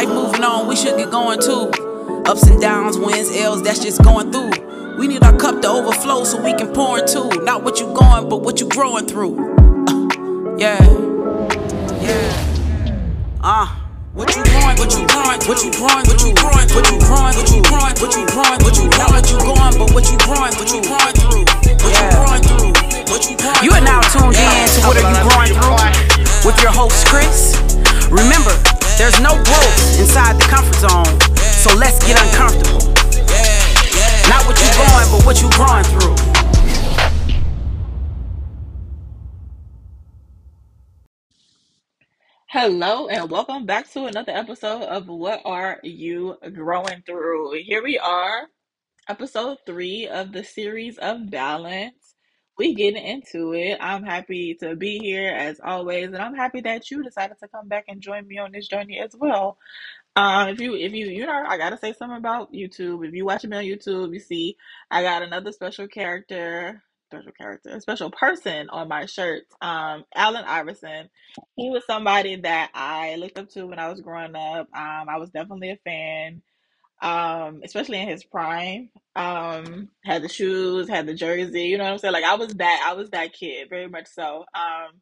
Life moving on, we should get going too. Ups and downs, wins, L's, that's just going through. We need our cup to overflow so we can pour into. Not what you going, but what you growing through. Uh, yeah. Yeah. Uh. What you growing, what you growing, what you growing, what you growing, what you growing, what you growing, what you growing, what you not what you going, but what you growing, what you growing through, what you growing through, what you growing. You are now tuned in to what are you growing through with your host Kriss. Remember, there's no growth the comfort zone, so let's get uncomfortable. Not what you going, but what you growing through. Hello and welcome back to another episode of What Are You Growing Through? Here we are, episode three of the series of balance. We getting into it. I'm happy to be here as always, and I'm happy that you decided to come back and join me on this journey as well. Um, if you if you you know, I gotta say something about YouTube. If you watch me on YouTube, you see I got another special character, special character, special person on my shirt. Um, Allen Iverson. He was somebody that I looked up to when I was growing up. Um, I was definitely a fan. Um, especially in his prime. Um, had the shoes, had the jersey. You know what I'm saying? Like I was that I was that kid, very much so. Um.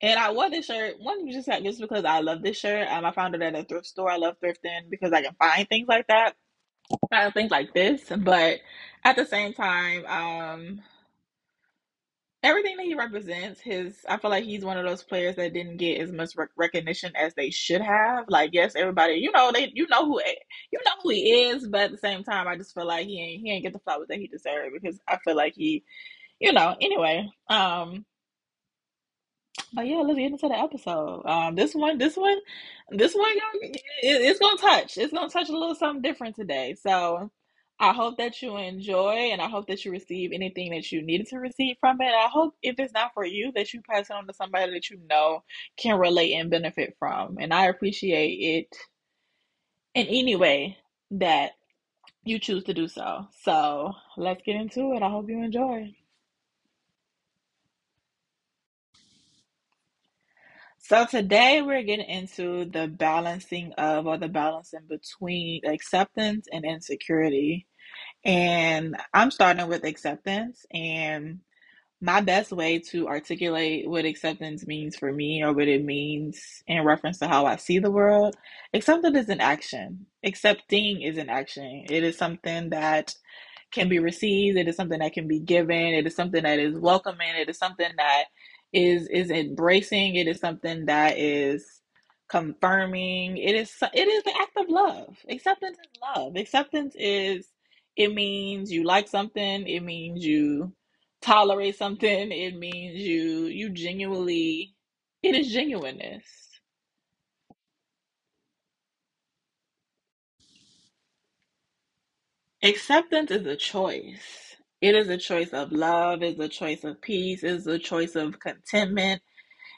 And I wore this shirt one just just because I love this shirt. Um, I found it at a thrift store. I love thrifting because I can find things like that, find things like this. But at the same time, um, everything that he represents, his I feel like he's one of those players that didn't get as much rec- recognition as they should have. Like, yes, everybody, you know, they you know who you know who he is, but at the same time, I just feel like he ain't he ain't get the flowers that he deserved because I feel like he, you know, anyway, um. But yeah, let's get into the episode. Um, this one, this one, this one, y'all, it, it's gonna touch. It's gonna touch a little something different today. So I hope that you enjoy, and I hope that you receive anything that you needed to receive from it. I hope if it's not for you, that you pass it on to somebody that you know can relate and benefit from. And I appreciate it in any way that you choose to do so. So let's get into it. I hope you enjoy. So today we're getting into the balancing of or the balancing between acceptance and insecurity. And I'm starting with acceptance and my best way to articulate what acceptance means for me or what it means in reference to how I see the world. Acceptance is an action. Accepting is an action. It is something that can be received. It is something that can be given. It is something that is welcoming. It is something that is is embracing. It is something that is confirming. It is it is the act of love. Acceptance is love. Acceptance is it means you like something. It means you tolerate something. It means you you genuinely it is genuineness. Acceptance is a choice. It is a choice of love, it is a choice of peace, it is a choice of contentment.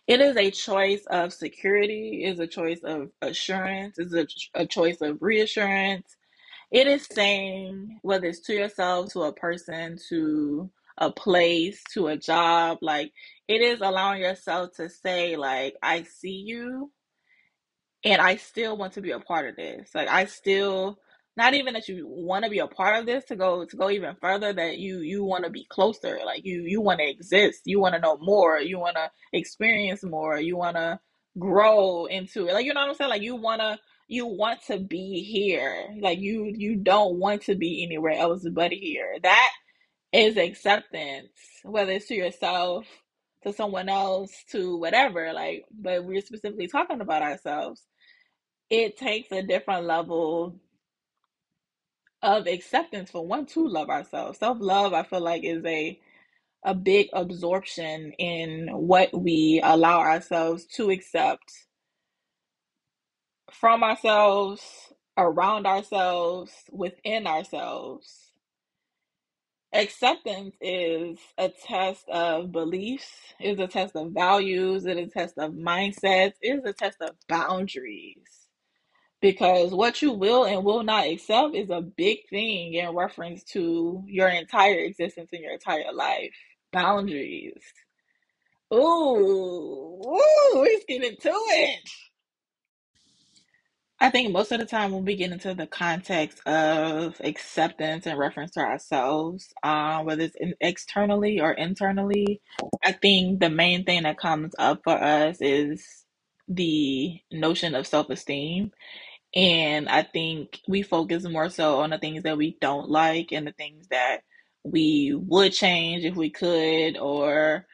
It is a choice of security, it is a choice of assurance, is a, a choice of reassurance. It is saying, whether it's to yourself, to a person, to a place, to a job, like it is allowing yourself to say, like, I see you and I still want to be a part of this. Like I still not even that you want to be a part of this to go to go even further that you you want to be closer like you you want to exist you want to know more you want to experience more you want to grow into it. Like you know what i'm saying? Like you want to you want to be here. Like you you don't want to be anywhere else but here. That is acceptance whether it's to yourself to someone else to whatever like but we're specifically talking about ourselves. It takes a different level of acceptance for one to love ourselves. Self love, I feel like, is a a big absorption in what we allow ourselves to accept from ourselves, around ourselves, within ourselves. Acceptance is a test of beliefs, is a test of values, it is a test of mindsets, it is a test of boundaries because what you will and will not accept is a big thing in reference to your entire existence and your entire life. Boundaries. Ooh, ooh, let's get into it. I think most of the time when we get into the context of acceptance and reference to ourselves, um, whether it's externally or internally, I think the main thing that comes up for us is the notion of self-esteem. And I think we focus more so on the things that we don't like and the things that we would change if we could, or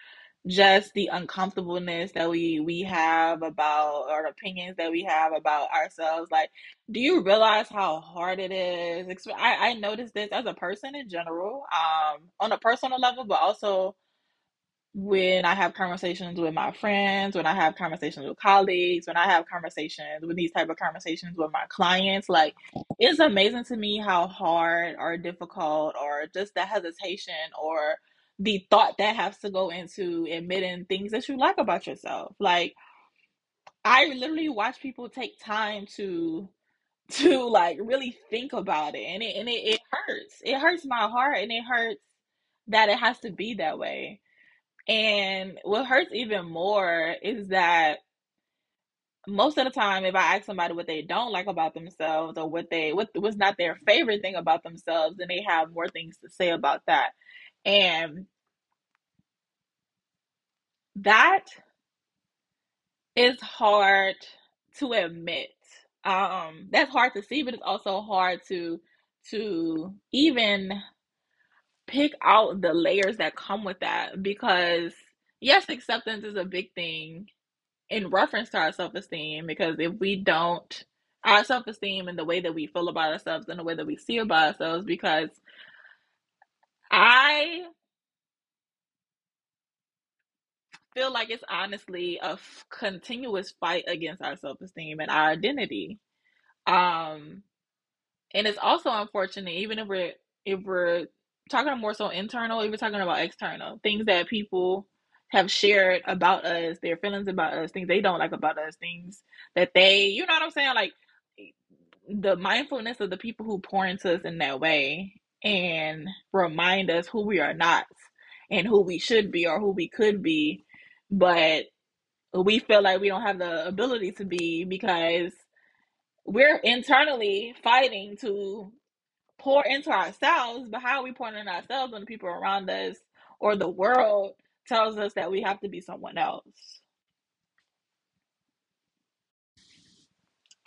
just the uncomfortableness that we we have about or opinions that we have about ourselves. Like do you realize how hard it is? I i noticed this as a person in general um on a personal level but also when I have conversations with my friends, when I have conversations with colleagues, when I have conversations with these type of conversations with my clients, like it's amazing to me how hard or difficult or just the hesitation or the thought that has to go into admitting things that you like about yourself. Like I literally watch people take time to to like really think about it and it and it, it hurts. It hurts my heart and it hurts that it has to be that way and what hurts even more is that most of the time, if I ask somebody what they don't like about themselves or what they what was not their favorite thing about themselves, then they have more things to say about that. And that is hard to admit. Um, that's hard to see, but it's also hard to to even pick out the layers that come with that because yes, acceptance is a big thing in reference to our self esteem because if we don't, our self esteem and the way that we feel about ourselves and the way that we see about ourselves, because I feel like it's honestly a f- continuous fight against our self esteem and our identity. Um, and it's also unfortunate, even if we're if we're talking more so internal, we're talking about external things that people have shared about us, their feelings about us, things they don't like about us, things that they, you know what I'm saying, like the mindfulness of the people who pour into us in that way and remind us who we are not and who we should be or who we could be, but we feel like we don't have the ability to be because we're internally fighting to pour into ourselves, but how are we pouring into ourselves when the people around us or the world tells us that we have to be someone else?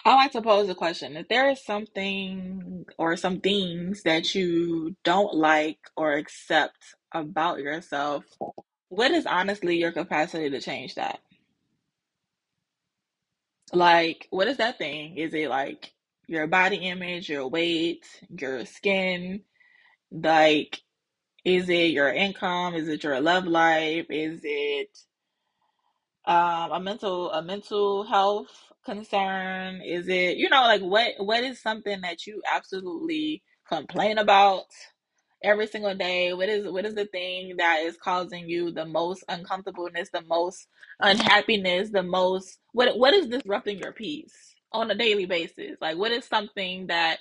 I like to pose a question. If there is something or some things that you don't like or accept about yourself, what is honestly your capacity to change that? Like, what is that thing? Is it like your body image, your weight, your skin? Like, is it your income? Is it your love life? Is it um a mental a mental health concern is it you know like what what is something that you absolutely complain about every single day what is what is the thing that is causing you the most uncomfortableness the most unhappiness the most what what is disrupting your peace on a daily basis? Like what is something that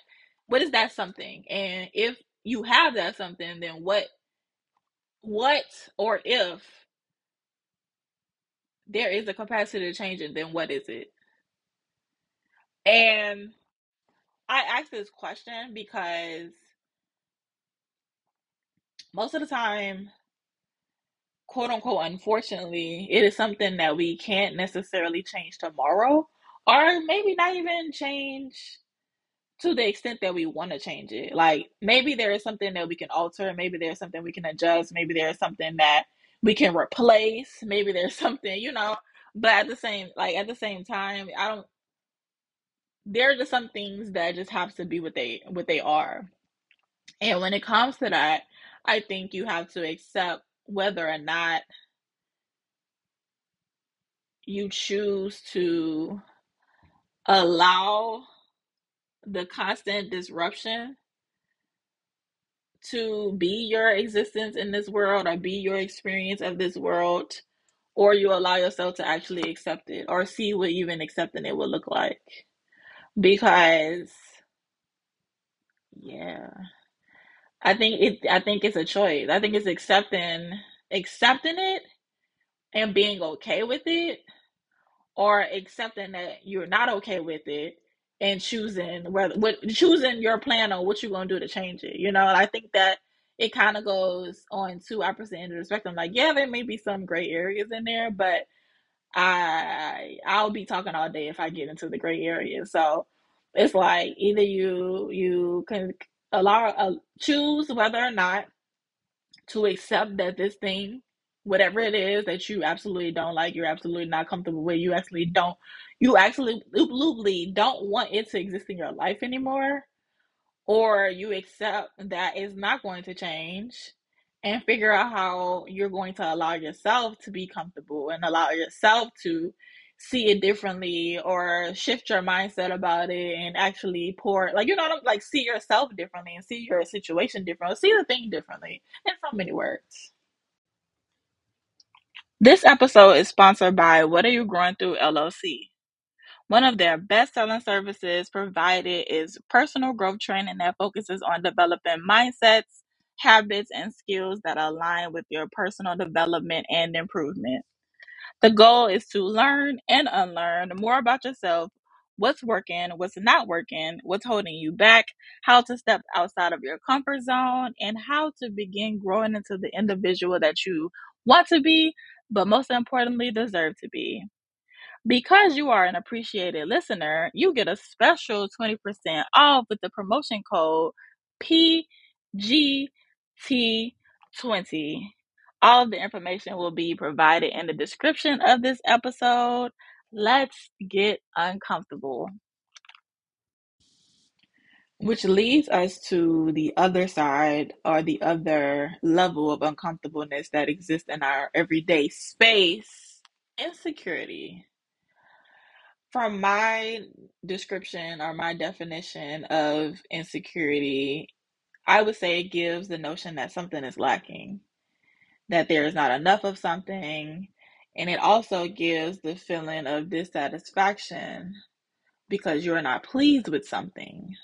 what is that something? And if you have that something then what what or if there is a capacity to change it then what is it? And I ask this question because most of the time, quote unquote, unfortunately, it is something that we can't necessarily change tomorrow, or maybe not even change to the extent that we want to change it. Like maybe there is something that we can alter, maybe there's something we can adjust, maybe there's something that we can replace, maybe there's something, you know, but at the same like at the same time, I don't there are just some things that just have to be what they what they are. And when it comes to that, I think you have to accept whether or not you choose to allow the constant disruption to be your existence in this world or be your experience of this world, or you allow yourself to actually accept it or see what even accepting it would look like. Because, yeah, I think it, I think it's a choice. I think it's accepting, accepting it and being okay with it or accepting that you're not okay with it and choosing whether what choosing your plan on what you're gonna do to change it. You know, and I think that it kind of goes on to opposite end of the spectrum. Like, yeah, there may be some gray areas in there, but I I'll be talking all day if I get into the gray area. So it's like either you you can allow uh, choose whether or not to accept that this thing, whatever it is that you absolutely don't like, you're absolutely not comfortable with, you actually don't you actually absolutely don't want it to exist in your life anymore or you accept that it's not going to change and figure out how you're going to allow yourself to be comfortable and allow yourself to see it differently or shift your mindset about it and actually pour like you know like see yourself differently and see your situation differently see the thing differently in so many words this episode is sponsored by what are you growing through llc One of their best selling services provided is personal growth training that focuses on developing mindsets, habits, and skills that align with your personal development and improvement. The goal is to learn and unlearn more about yourself, what's working, what's not working, what's holding you back, how to step outside of your comfort zone, and how to begin growing into the individual that you want to be, but most importantly, deserve to be. Because you are an appreciated listener, you get a special 20% off with the promotion code PGT20. All of the information will be provided in the description of this episode. Let's get uncomfortable. Which leads us to the other side or the other level of uncomfortableness that exists in our everyday space insecurity. From my description or my definition of insecurity, I would say it gives the notion that something is lacking, that there is not enough of something, and it also gives the feeling of dissatisfaction because you're not pleased with something.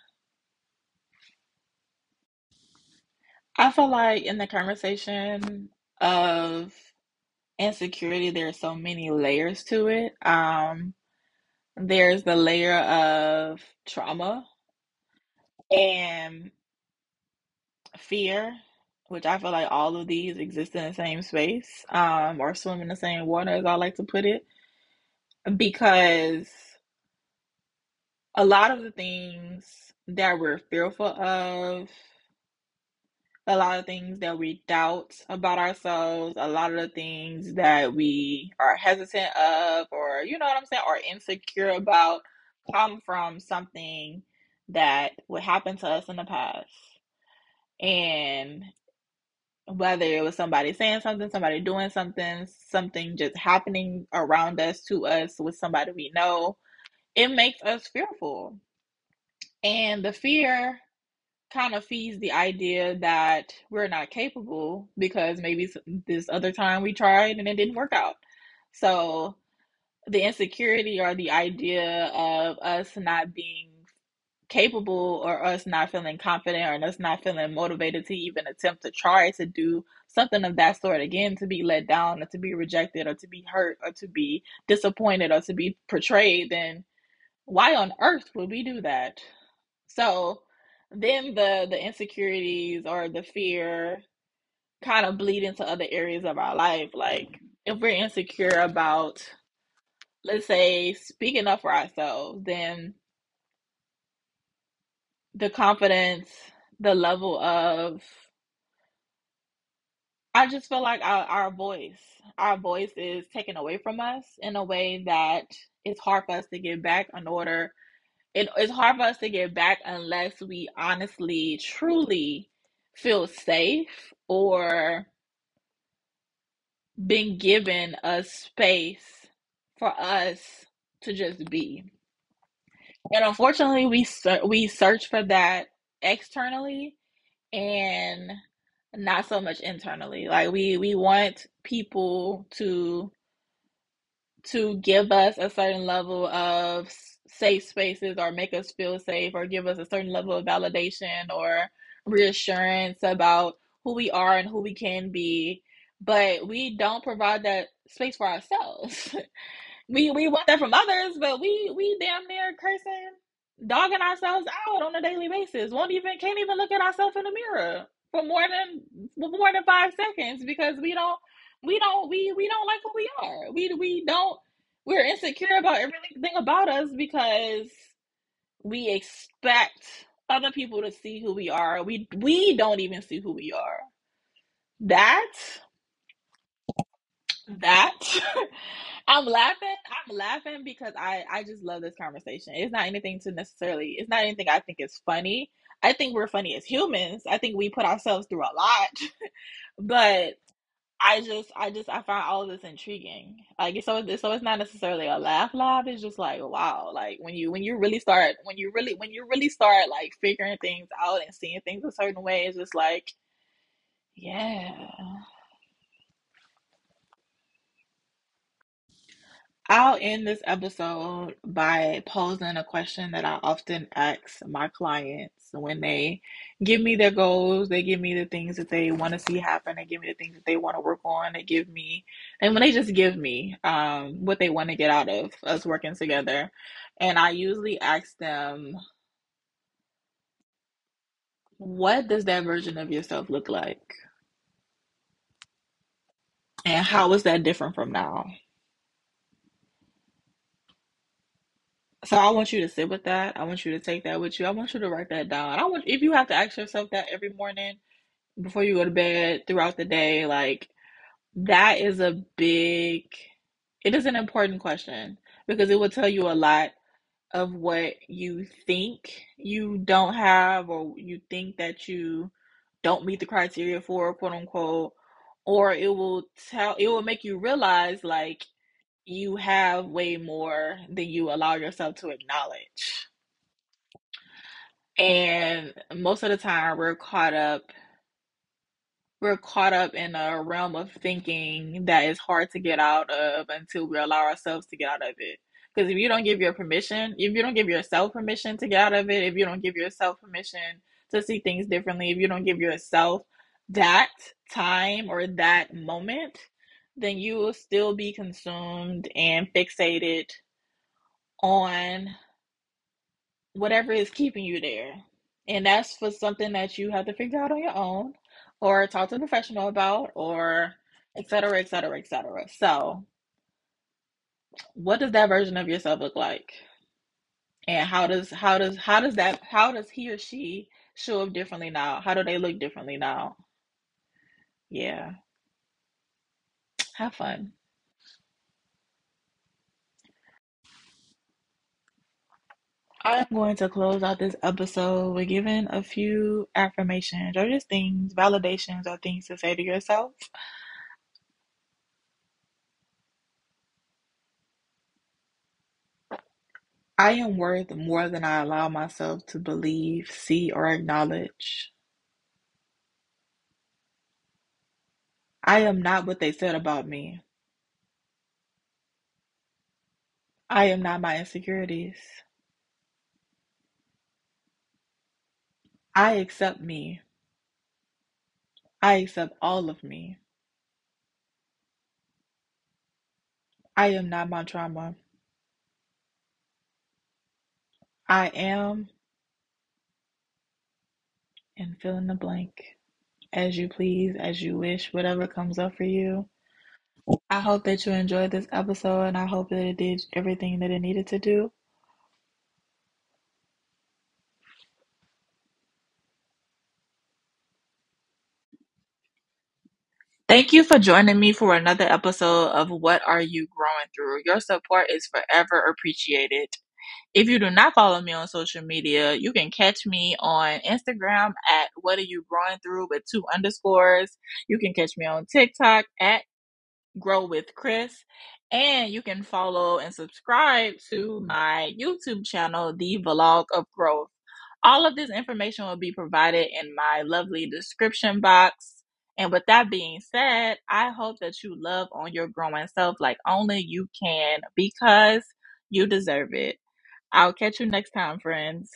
I feel like in the conversation of insecurity, there are so many layers to it. Um, there's the layer of trauma and fear, which I feel like all of these exist in the same space, um, or swim in the same water, as I like to put it, because a lot of the things that we're fearful of, a lot of things that we doubt about ourselves, a lot of the things that we are hesitant of, or you know what I'm saying, or insecure about, come from something that would happen to us in the past. And whether it was somebody saying something, somebody doing something, something just happening around us, to us, with somebody we know, it makes us fearful. And the fear kind of feeds the idea that we're not capable because maybe this other time we tried and it didn't work out. So the insecurity or the idea of us not being capable or us not feeling confident or us not feeling motivated to even attempt to try to do something of that sort again to be let down or to be rejected or to be hurt or to be disappointed or to be portrayed then why on earth would we do that so then the the insecurities or the fear kind of bleed into other areas of our life like if we're insecure about let's say speaking up for ourselves then the confidence, the level of I just feel like our, our voice, our voice is taken away from us in a way that it's hard for us to get back in order. It, it's hard for us to get back unless we honestly, truly feel safe or been given a space for us to just be. And unfortunately, we ser- we search for that externally and not so much internally. Like we we want people to to give us a certain level of safe spaces or make us feel safe or give us a certain level of validation or reassurance about who we are and who we can be but we don't provide that space for ourselves we we want that from others but we we damn near cursing dogging ourselves out on a daily basis. Won't even can't even look at ourselves in the mirror for more than for more than five seconds because we don't we don't we we don't like who we are. We we don't we're insecure about everything about us because we expect other people to see who we are. We we don't even see who we are. That that I'm laughing. I'm laughing because I I just love this conversation. It's not anything to necessarily. It's not anything I think is funny. I think we're funny as humans. I think we put ourselves through a lot, but I just I just I find all of this intriguing. Like so so it's not necessarily a laugh laugh. It's just like wow. Like when you when you really start when you really when you really start like figuring things out and seeing things a certain way, it's just like yeah. I'll end this episode by posing a question that I often ask my clients when they give me their goals, they give me the things that they want to see happen, they give me the things that they want to work on, they give me, and when they just give me um, what they want to get out of us working together. And I usually ask them, what does that version of yourself look like? And how is that different from now? So I want you to sit with that. I want you to take that with you. I want you to write that down. I want if you have to ask yourself that every morning before you go to bed throughout the day, like that is a big it is an important question because it will tell you a lot of what you think you don't have or you think that you don't meet the criteria for, quote unquote, or it will tell it will make you realize like you have way more than you allow yourself to acknowledge. And most of the time we're caught up we're caught up in a realm of thinking that is hard to get out of until we allow ourselves to get out of it. Because if you don't give your permission, if you don't give yourself permission to get out of it, if you don't give yourself permission to see things differently, if you don't give yourself that time or that moment, then you will still be consumed and fixated on whatever is keeping you there. And that's for something that you have to figure out on your own or talk to a professional about or et cetera, et cetera, et cetera. So, what does that version of yourself look like? And how does how does how does that how does he or she show up differently now? How do they look differently now? Yeah. Have fun. I'm going to close out this episode with giving a few affirmations or just things, validations or things to say to yourself. I am worth more than I allow myself to believe, see, or acknowledge. I am not what they said about me. I am not my insecurities. I accept me. I accept all of me. I am not my trauma. I am and fill in the blank as you please, as you wish, whatever comes up for you. I hope that you enjoyed this episode and I hope that it did everything that it needed to do. Thank you for joining me for another episode of What Are You Growing Through? Your support is forever appreciated. If you do not follow me on social media, you can catch me on Instagram at What Are You Growing Through with two underscores. You can catch me on TikTok at Grow with Kriss. And you can follow and subscribe to my YouTube channel, The Vlog of Growth. All of this information will be provided in my lovely description box. And with that being said, I hope that you love on your growing self like only you can because you deserve it. I'll catch you next time, friends.